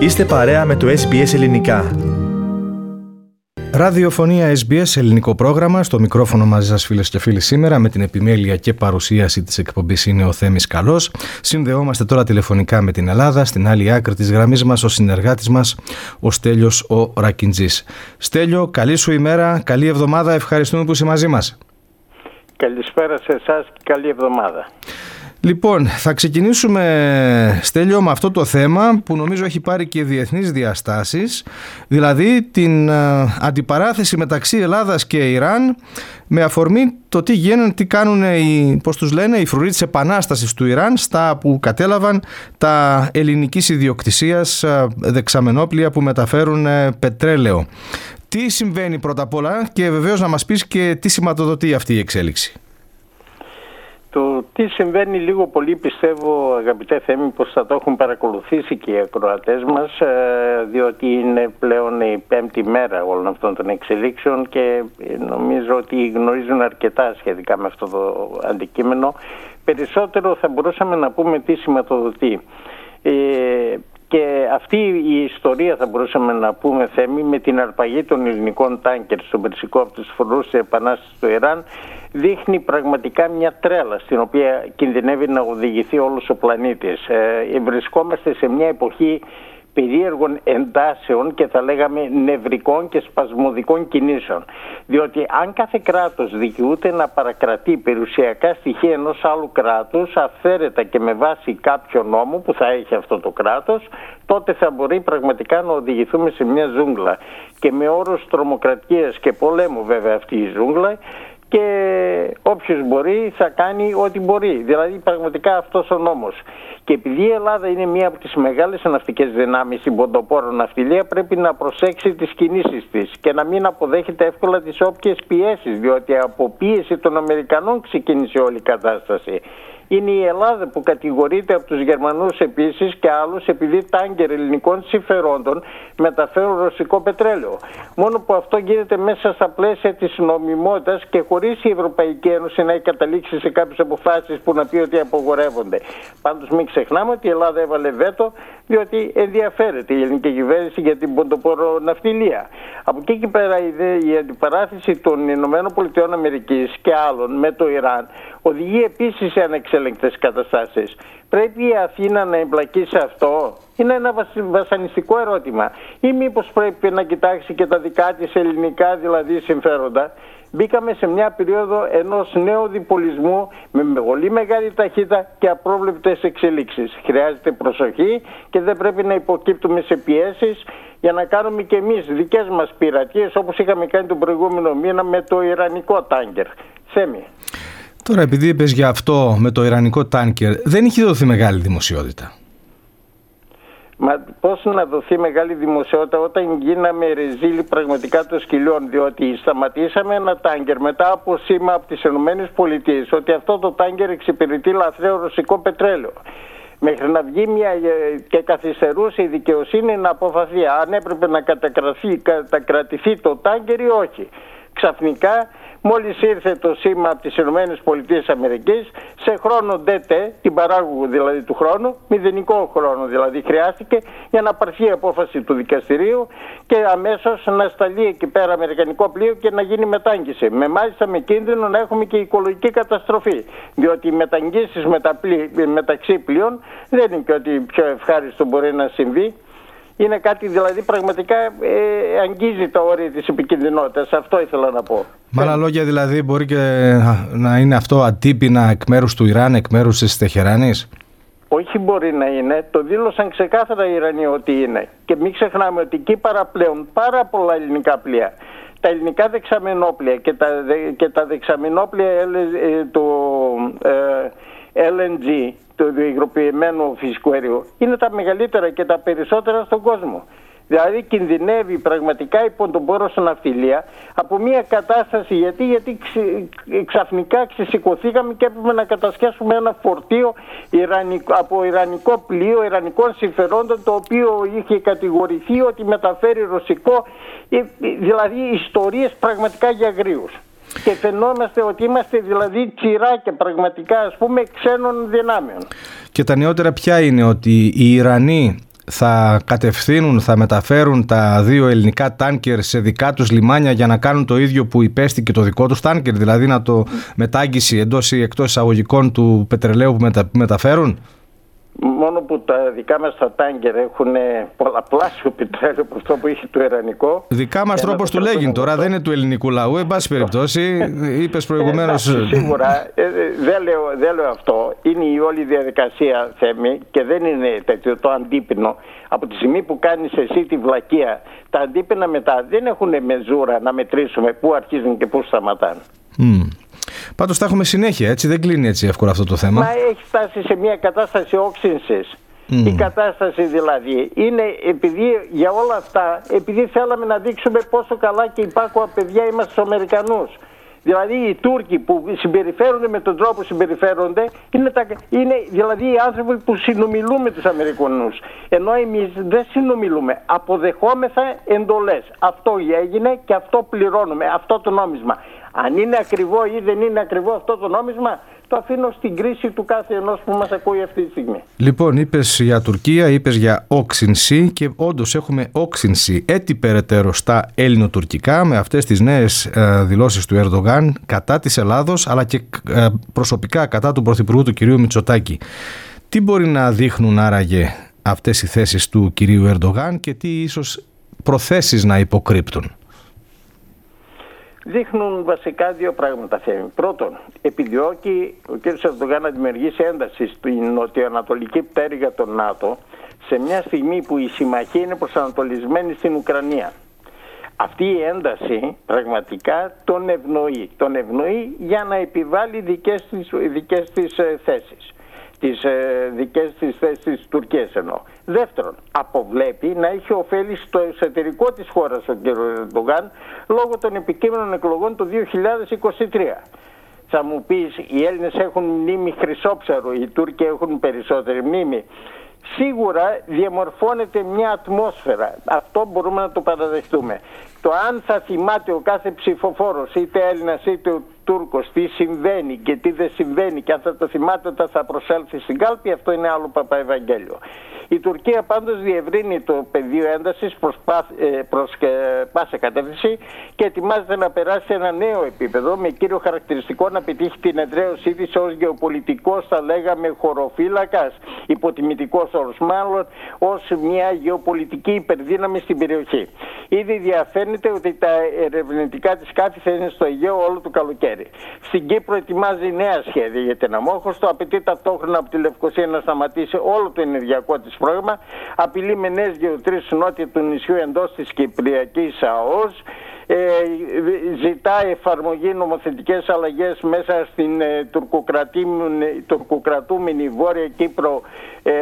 Είστε παρέα με το SBS Ελληνικά. Ραδιοφωνία SBS, ελληνικό πρόγραμμα. Στο μικρόφωνο μαζί σας, φίλες και φίλοι, σήμερα με την επιμέλεια και παρουσίαση της εκπομπής είναι ο Θέμης Καλός. Συνδεόμαστε τώρα τηλεφωνικά με την Ελλάδα. Στην άλλη άκρη της γραμμής μας, ο συνεργάτης μας, ο Στέλιος ο Ρακιντζής. Στέλιο, καλή σου ημέρα, καλή εβδομάδα. Ευχαριστούμε που είσαι μαζί μας. Καλησπέρα σε εσάς και καλή εβδομάδα. Λοιπόν, θα ξεκινήσουμε, Στέλιο, με αυτό το θέμα που νομίζω έχει πάρει και διεθνείς διαστάσεις, δηλαδή την αντιπαράθεση μεταξύ Ελλάδας και Ιράν με αφορμή το τι γίνανε, τι κάνουν οι, πώς τους λένε, οι φρουροί της επανάστασης του Ιράν στα που κατέλαβαν τα ελληνικής ιδιοκτησίας δεξαμενόπλια που μεταφέρουν ε, πετρέλαιο. Τι συμβαίνει πρώτα απ' όλα και βεβαίως να μας πεις και τι σηματοδοτεί αυτή η εξέλιξη. Το τι συμβαίνει λίγο πολύ πιστεύω αγαπητέ Θέμη πως θα το έχουν παρακολουθήσει και οι ακροατές μας ε, διότι είναι πλέον η πέμπτη μέρα όλων αυτών των εξελίξεων και νομίζω ότι γνωρίζουν αρκετά σχετικά με αυτό το αντικείμενο. Περισσότερο θα μπορούσαμε να πούμε τι σηματοδοτεί. Ε, και αυτή η ιστορία θα μπορούσαμε να πούμε Θέμη με την αρπαγή των ελληνικών τάγκερ στον Περσικό από τους φορούς της Επανάστασης του Ιράν δείχνει πραγματικά μια τρέλα στην οποία κινδυνεύει να οδηγηθεί όλος ο πλανήτης. Ε, βρισκόμαστε σε μια εποχή περίεργων εντάσεων και θα λέγαμε νευρικών και σπασμωδικών κινήσεων. Διότι αν κάθε κράτος δικαιούται να παρακρατεί περιουσιακά στοιχεία ενός άλλου κράτους αφαίρετα και με βάση κάποιο νόμο που θα έχει αυτό το κράτος τότε θα μπορεί πραγματικά να οδηγηθούμε σε μια ζούγκλα και με όρους τρομοκρατίας και πολέμου βέβαια αυτή η ζούγκλα και όποιος μπορεί θα κάνει ό,τι μπορεί. Δηλαδή πραγματικά αυτός ο νόμος. Και επειδή η Ελλάδα είναι μία από τις μεγάλες ναυτικές δυνάμεις στην ποντοπόρο ναυτιλία πρέπει να προσέξει τις κινήσεις της και να μην αποδέχεται εύκολα τις όποιες πιέσεις διότι από πίεση των Αμερικανών ξεκίνησε όλη η κατάσταση είναι η Ελλάδα που κατηγορείται από τους Γερμανούς επίσης και άλλους επειδή τάγκερ ελληνικών συμφερόντων μεταφέρουν ρωσικό πετρέλαιο. Μόνο που αυτό γίνεται μέσα στα πλαίσια της νομιμότητας και χωρίς η Ευρωπαϊκή Ένωση να έχει καταλήξει σε κάποιες αποφάσεις που να πει ότι απογορεύονται. Πάντως μην ξεχνάμε ότι η Ελλάδα έβαλε βέτο διότι ενδιαφέρεται η ελληνική κυβέρνηση για την ποντοπορο ναυτιλία. Από εκεί και πέρα η αντιπαράθεση των Ηνωμένων Πολιτειών Αμερικής και άλλων με το Ιράν οδηγεί επίσης σε ανεξέλεγκτες καταστάσεις. Πρέπει η Αθήνα να εμπλακεί σε αυτό; Είναι ένα βασανιστικό ερώτημα. Ή μήπως πρέπει να κοιτάξει και τα δικά της ελληνικά δηλαδή συμφέροντα; Μπήκαμε σε μια περίοδο ενός νέου διπολισμού με πολύ μεγάλη ταχύτητα και απρόβλεπτες εξελίξεις. Χρειάζεται προσοχή και δεν πρέπει να υποκύπτουμε σε πιέσεις για να κάνουμε και εμείς δικές μας πειρατείες όπως είχαμε κάνει τον προηγούμενο μήνα με το Ιρανικό τάγκερ. Σέμι. Τώρα επειδή είπες για αυτό με το Ιρανικό τάνκερ δεν είχε δοθεί μεγάλη δημοσιότητα. Μα πώς να δοθεί μεγάλη δημοσιότητα όταν γίναμε ρεζίλοι πραγματικά των σκυλιών διότι σταματήσαμε ένα τάγκερ μετά από σήμα από τις ΗΠΑ ότι αυτό το τάγκερ εξυπηρετεί λαθρέο ρωσικό πετρέλαιο. Μέχρι να βγει μια ε, και καθυστερούσε η δικαιοσύνη να αποφαθεί αν έπρεπε να κατακρατηθεί το τάγκερ ή όχι. Ξαφνικά Μόλις ήρθε το σήμα από τις ΗΠΑ σε χρόνο ΔΕΤΕ, την παράγωγο δηλαδή του χρόνου, μηδενικό χρόνο δηλαδή χρειάστηκε για να πάρθει η απόφαση του δικαστηρίου και αμέσως να σταλεί εκεί πέρα αμερικανικό πλοίο και να γίνει μετάγγιση. Με μάλιστα με κίνδυνο να έχουμε και οικολογική καταστροφή. Διότι οι μεταγγίσεις μεταξύ πλοίων δεν είναι και ότι πιο ευχάριστο μπορεί να συμβεί. Είναι κάτι δηλαδή πραγματικά ε, αγγίζει τα όρια της επικινδυνότητας. Αυτό ήθελα να πω. Με άλλα λόγια δηλαδή μπορεί και να είναι αυτό ατύπηνα εκ μέρους του Ιράν, εκ μέρους της Τεχεράνης; Όχι μπορεί να είναι. Το δήλωσαν ξεκάθαρα οι Ιρανοί ότι είναι. Και μην ξεχνάμε ότι εκεί παραπλέουν πάρα πολλά ελληνικά πλοία. Τα ελληνικά δεξαμενόπλια και τα, και τα δεξαμενόπλια ε, το ε, LNG το υγροποιημένο φυσικό αέριο είναι τα μεγαλύτερα και τα περισσότερα στον κόσμο. Δηλαδή κινδυνεύει πραγματικά η πόρο ναυτιλία από μια κατάσταση γιατί, γιατί ξαφνικά ξεσηκωθήκαμε και έπρεπε να κατασχέσουμε ένα φορτίο από ιρανικό πλοίο, ιρανικών συμφερόντων το οποίο είχε κατηγορηθεί ότι μεταφέρει ρωσικό, ε, δηλαδή ιστορίες πραγματικά για γρίους και φαινόμαστε ότι είμαστε δηλαδή τσιράκια πραγματικά ας πούμε ξένων δυνάμεων. Και τα νεότερα ποια είναι ότι οι Ιρανοί θα κατευθύνουν, θα μεταφέρουν τα δύο ελληνικά τάνκερ σε δικά τους λιμάνια για να κάνουν το ίδιο που υπέστη και το δικό τους τάνκερ, δηλαδή να το μετάγγιση εντός ή εκτός εισαγωγικών του πετρελαίου που μεταφέρουν; Μόνο που τα δικά μας τα τάγκερ έχουν πολλαπλάσιο πετρέλαιο από αυτό που είχε το Ιρανικό. Δικά μας τρόπος του λέγει τώρα, δεν είναι του ελληνικού λαού. Εν πάση περιπτώσει, είπες προηγουμένως... Ε, σίγουρα, ε, δεν, λέω, δεν λέω αυτό. Είναι η όλη διαδικασία, Θέμη, και δεν είναι τέτοιο το αντίπινο. Από τη στιγμή που κάνεις εσύ τη βλακεία, τα αντίπινα μετά δεν έχουν μεζούρα να μετρήσουμε πού αρχίζουν και πού σταματάνε. Mm. Πάντως θα έχουμε συνέχεια, έτσι δεν κλείνει έτσι εύκολα αυτό το θέμα. Μα έχει φτάσει σε μια κατάσταση όξυνσης. Η κατάσταση δηλαδή είναι επειδή για όλα αυτά, επειδή θέλαμε να δείξουμε πόσο καλά και υπάρχω παιδιά είμαστε στους Αμερικανούς. Δηλαδή οι Τούρκοι που συμπεριφέρονται με τον τρόπο που συμπεριφέρονται είναι, τα, είναι δηλαδή οι άνθρωποι που συνομιλούν με τους Αμερικανούς. Ενώ εμείς δεν συνομιλούμε. Αποδεχόμεθα εντολές. Αυτό έγινε και αυτό πληρώνουμε. Αυτό το νόμισμα. Αν είναι ακριβό ή δεν είναι ακριβό αυτό το νόμισμα, το αφήνω στην κρίση του κάθε ενός που μας ακούει αυτή τη στιγμή. Λοιπόν, είπες για Τουρκία, είπες για όξυνση και όντως έχουμε όξυνση έτσι περαιτέρω στα ελληνοτουρκικά με αυτές τις νέες δηλώσεις του Ερντογάν κατά της Ελλάδος αλλά και ε, προσωπικά κατά του Πρωθυπουργού του κυρίου Μητσοτάκη. Τι μπορεί να δείχνουν άραγε αυτές οι θέσεις του κυρίου Ερντογάν και τι ίσως προθέσεις να υποκρύπτουν; Δείχνουν βασικά δύο πράγματα θέμη. Πρώτον, επιδιώκει ο κ. Ερντογάν να δημιουργήσει ένταση στην νοτιοανατολική πτέρυγα των ΝΑΤΟ σε μια στιγμή που η συμμαχία είναι προσανατολισμένη στην Ουκρανία. Αυτή η ένταση πραγματικά τον ευνοεί. Τον ευνοεί για να επιβάλλει δικές της, δικές της ε, θέσεις τις ε, δικές της θέσεις της Τουρκίας εννοώ. Δεύτερον, αποβλέπει να έχει ωφέλη στο εσωτερικό της χώρας ο κ. Ερντογάν λόγω των επικείμενων εκλογών το 2023. Θα μου πεις οι Έλληνες έχουν μνήμη χρυσόψαρου, οι Τούρκοι έχουν περισσότερη μνήμη. Σίγουρα διαμορφώνεται μια ατμόσφαιρα. Αυτό μπορούμε να το παραδεχτούμε. Το αν θα θυμάται ο κάθε ψηφοφόρος, είτε Έλληνας είτε Τούρκος, τι συμβαίνει και τι δεν συμβαίνει και αν θα το θυμάται όταν θα προσέλθει στην κάλπη, αυτό είναι άλλο Παπαευαγγέλιο. Η Τουρκία πάντως διευρύνει το πεδίο έντασης προς, ε, προς ε, πάσα κατεύθυνση και ετοιμάζεται να περάσει σε ένα νέο επίπεδο με κύριο χαρακτηριστικό να πετύχει την εδραίωσή της ως γεωπολιτικός θα λέγαμε χωροφύλακας, υποτιμητικός όρος μάλλον ως μια γεωπολιτική υπερδύναμη στην περιοχή. Ήδη διαφαίνεται ότι τα ερευνητικά της σκάφη θα είναι στο Αιγαίο όλο το καλοκαίρι. Στην Κύπρο ετοιμάζει νέα σχέδια για την αμόχωστο, απαιτεί ταυτόχρονα από τη Λευκοσία να σταματήσει όλο το ενεργειακό της πρόγραμμα, απειλεί με νέες γεωτρήσεις νότια του νησιού εντός της Κυπριακής ΑΟΣ, ε, ζητά εφαρμογή νομοθετικές αλλαγές μέσα στην ε, τουρκοκρατούμενη Βόρεια Κύπρο ε,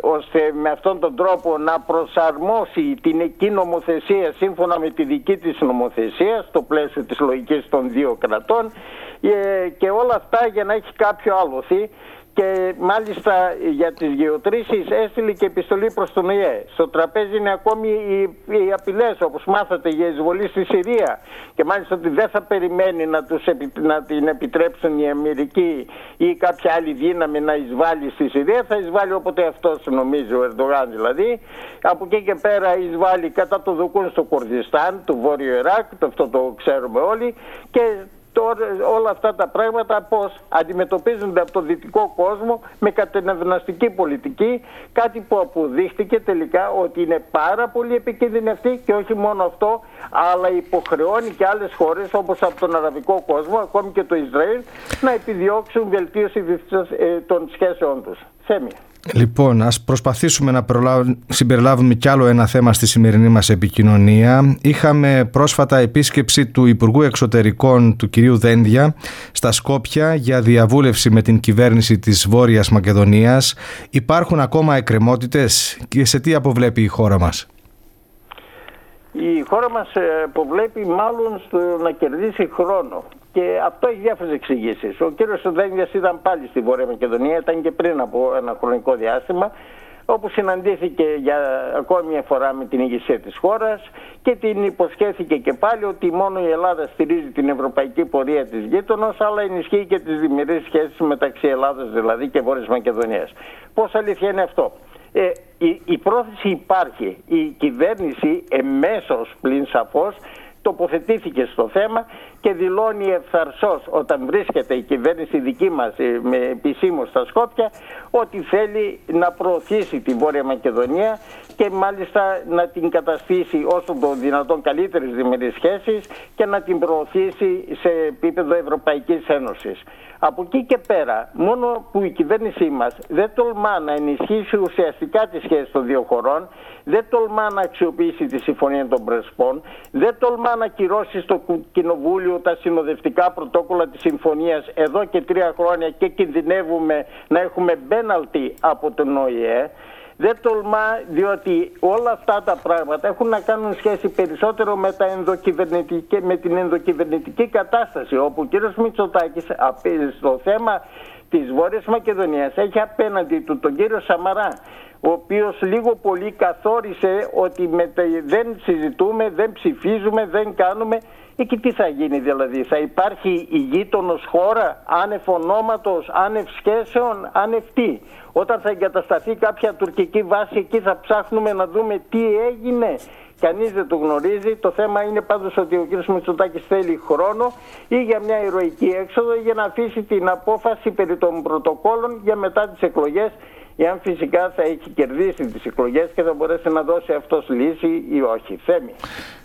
ώστε με αυτόν τον τρόπο να προσαρμόσει την εκεί νομοθεσία σύμφωνα με τη δική της νομοθεσία στο πλαίσιο της λογικής των δύο κρατών ε, και όλα αυτά για να έχει κάποιο άλοθη και μάλιστα για τις γεωτρήσεις έστειλε και επιστολή προς τον ΙΕ. Στο τραπέζι είναι ακόμη οι, οι απειλές όπως μάθατε για εισβολή στη Συρία. Και μάλιστα ότι δεν θα περιμένει να, τους, να την επιτρέψουν η Αμερική ή κάποια άλλη δύναμη να εισβάλλει στη Συρία. Θα εισβάλλει όποτε αυτός νομίζει ο Ερντογάν δηλαδή. Από εκεί και πέρα εισβάλλει κατά το Δουκούν στο Κουρδιστάν του Βόρειο Ιράκ το αυτό το ξέρουμε όλοι. Και Τώρα όλα αυτά τα πράγματα πώς αντιμετωπίζονται από το δυτικό κόσμο με κατενευναστική πολιτική, κάτι που αποδείχτηκε τελικά ότι είναι πάρα πολύ επικίνδυνη αυτή και όχι μόνο αυτό, αλλά υποχρεώνει και άλλες χώρες όπως από τον αραβικό κόσμο, ακόμη και το Ισραήλ, να επιδιώξουν βελτίωση ε, των σχέσεών τους. Θέμια. Λοιπόν, ας προσπαθήσουμε να συμπεριλάβουμε κι άλλο ένα θέμα στη σημερινή μας επικοινωνία. Είχαμε πρόσφατα επίσκεψη του Υπουργού Εξωτερικών του κυρίου Δένδια στα Σκόπια για διαβούλευση με την κυβέρνηση της Βόρειας Μακεδονίας. Υπάρχουν ακόμα εκκρεμότητες και σε τι αποβλέπει η χώρα μας; Η χώρα μας ε, αποβλέπει μάλλον στο να κερδίσει χρόνο. Και αυτό έχει διάφορες εξηγήσεις. Ο κύριος Σουδένια ήταν πάλι στη Βόρεια Μακεδονία, ήταν και πριν από ένα χρονικό διάστημα, όπου συναντήθηκε για ακόμη μια φορά με την ηγεσία της χώρας και την υποσχέθηκε και πάλι ότι μόνο η Ελλάδα στηρίζει την ευρωπαϊκή πορεία της γείτονος αλλά ενισχύει και τις δημιουργίες σχέσεις μεταξύ Ελλάδας δηλαδή και Βόρειας Μακεδονίας. Πώς αλήθεια είναι αυτό; Ε, η, η πρόθεση υπάρχει. Η κυβέρνηση εμέσως πλην σαφώς τοποθετήθηκε στο θέμα και δηλώνει ευθαρσός όταν βρίσκεται η κυβέρνηση δική μας ε, με επισήμως στα Σκόπια ότι θέλει να προωθήσει την Βόρεια Μακεδονία και μάλιστα να την καταστήσει όσο το δυνατόν καλύτερες διμερείς σχέσεις και να την προωθήσει σε επίπεδο Ευρωπαϊκής Ένωσης. Από εκεί και πέρα, μόνο που η κυβέρνησή μας δεν τολμά να ενισχύσει ουσιαστικά τις σχέσεις των δύο χωρών, δεν τολμά να αξιοποιήσει τη Συμφωνία των Πρεσπών, δεν τολμά να κυρώσει στο Κοινοβούλιο τα συνοδευτικά πρωτόκολλα της Συμφωνίας. Εδώ και τρία χρόνια και κινδυνεύουμε να έχουμε μπέναλτι από τον ΟΗΕ, δεν τολμά διότι όλα αυτά τα πράγματα έχουν να κάνουν σχέση περισσότερο με, τα με την ενδοκυβερνητική κατάσταση όπου ο κύριος Μητσοτάκης στο θέμα της Βόρειας Μακεδονίας έχει απέναντι του τον κύριο Σαμαρά ο οποίος λίγο πολύ καθόρισε ότι δεν συζητούμε, δεν ψηφίζουμε, δεν κάνουμε Εκεί τι θα γίνει δηλαδή, θα υπάρχει η γείτονος χώρα άνευ ονόματος, άνευ σχέσεων, άνευ τι. Όταν θα εγκατασταθεί κάποια τουρκική βάση εκεί θα ψάχνουμε να δούμε τι έγινε. Κανείς δεν το γνωρίζει. Το θέμα είναι πάντως ότι ο κ. Μητσοτάκης θέλει χρόνο ή για μια ηρωική έξοδο για να αφήσει την απόφαση περί των πρωτοκόλων για μετά τις εκλογές. Εάν φυσικά θα έχει κερδίσει τις εκλογές και θα μπορέσει να δώσει αυτός λύση ή όχι. Θέμη.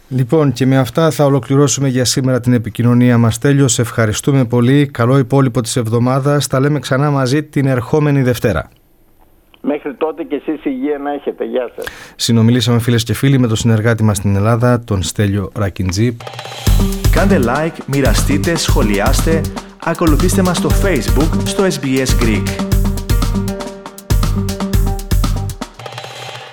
Λοιπόν και με αυτά θα ολοκληρώσουμε για σήμερα την επικοινωνία μας. Τέλειος, σε ευχαριστούμε πολύ. Καλό υπόλοιπο της εβδομάδας. Τα λέμε ξανά μαζί την ερχόμενη Δευτέρα. Μέχρι τότε και εσείς υγεία να έχετε. Γεια σας. Συνομιλήσαμε φίλες και φίλοι με τον συνεργάτη μας στην Ελλάδα, τον Στέλιο Ρακιντζή. Κάντε like, μοιραστείτε, σχολιάστε, ακολουθήστε μας στο Facebook, στο SBS Greek.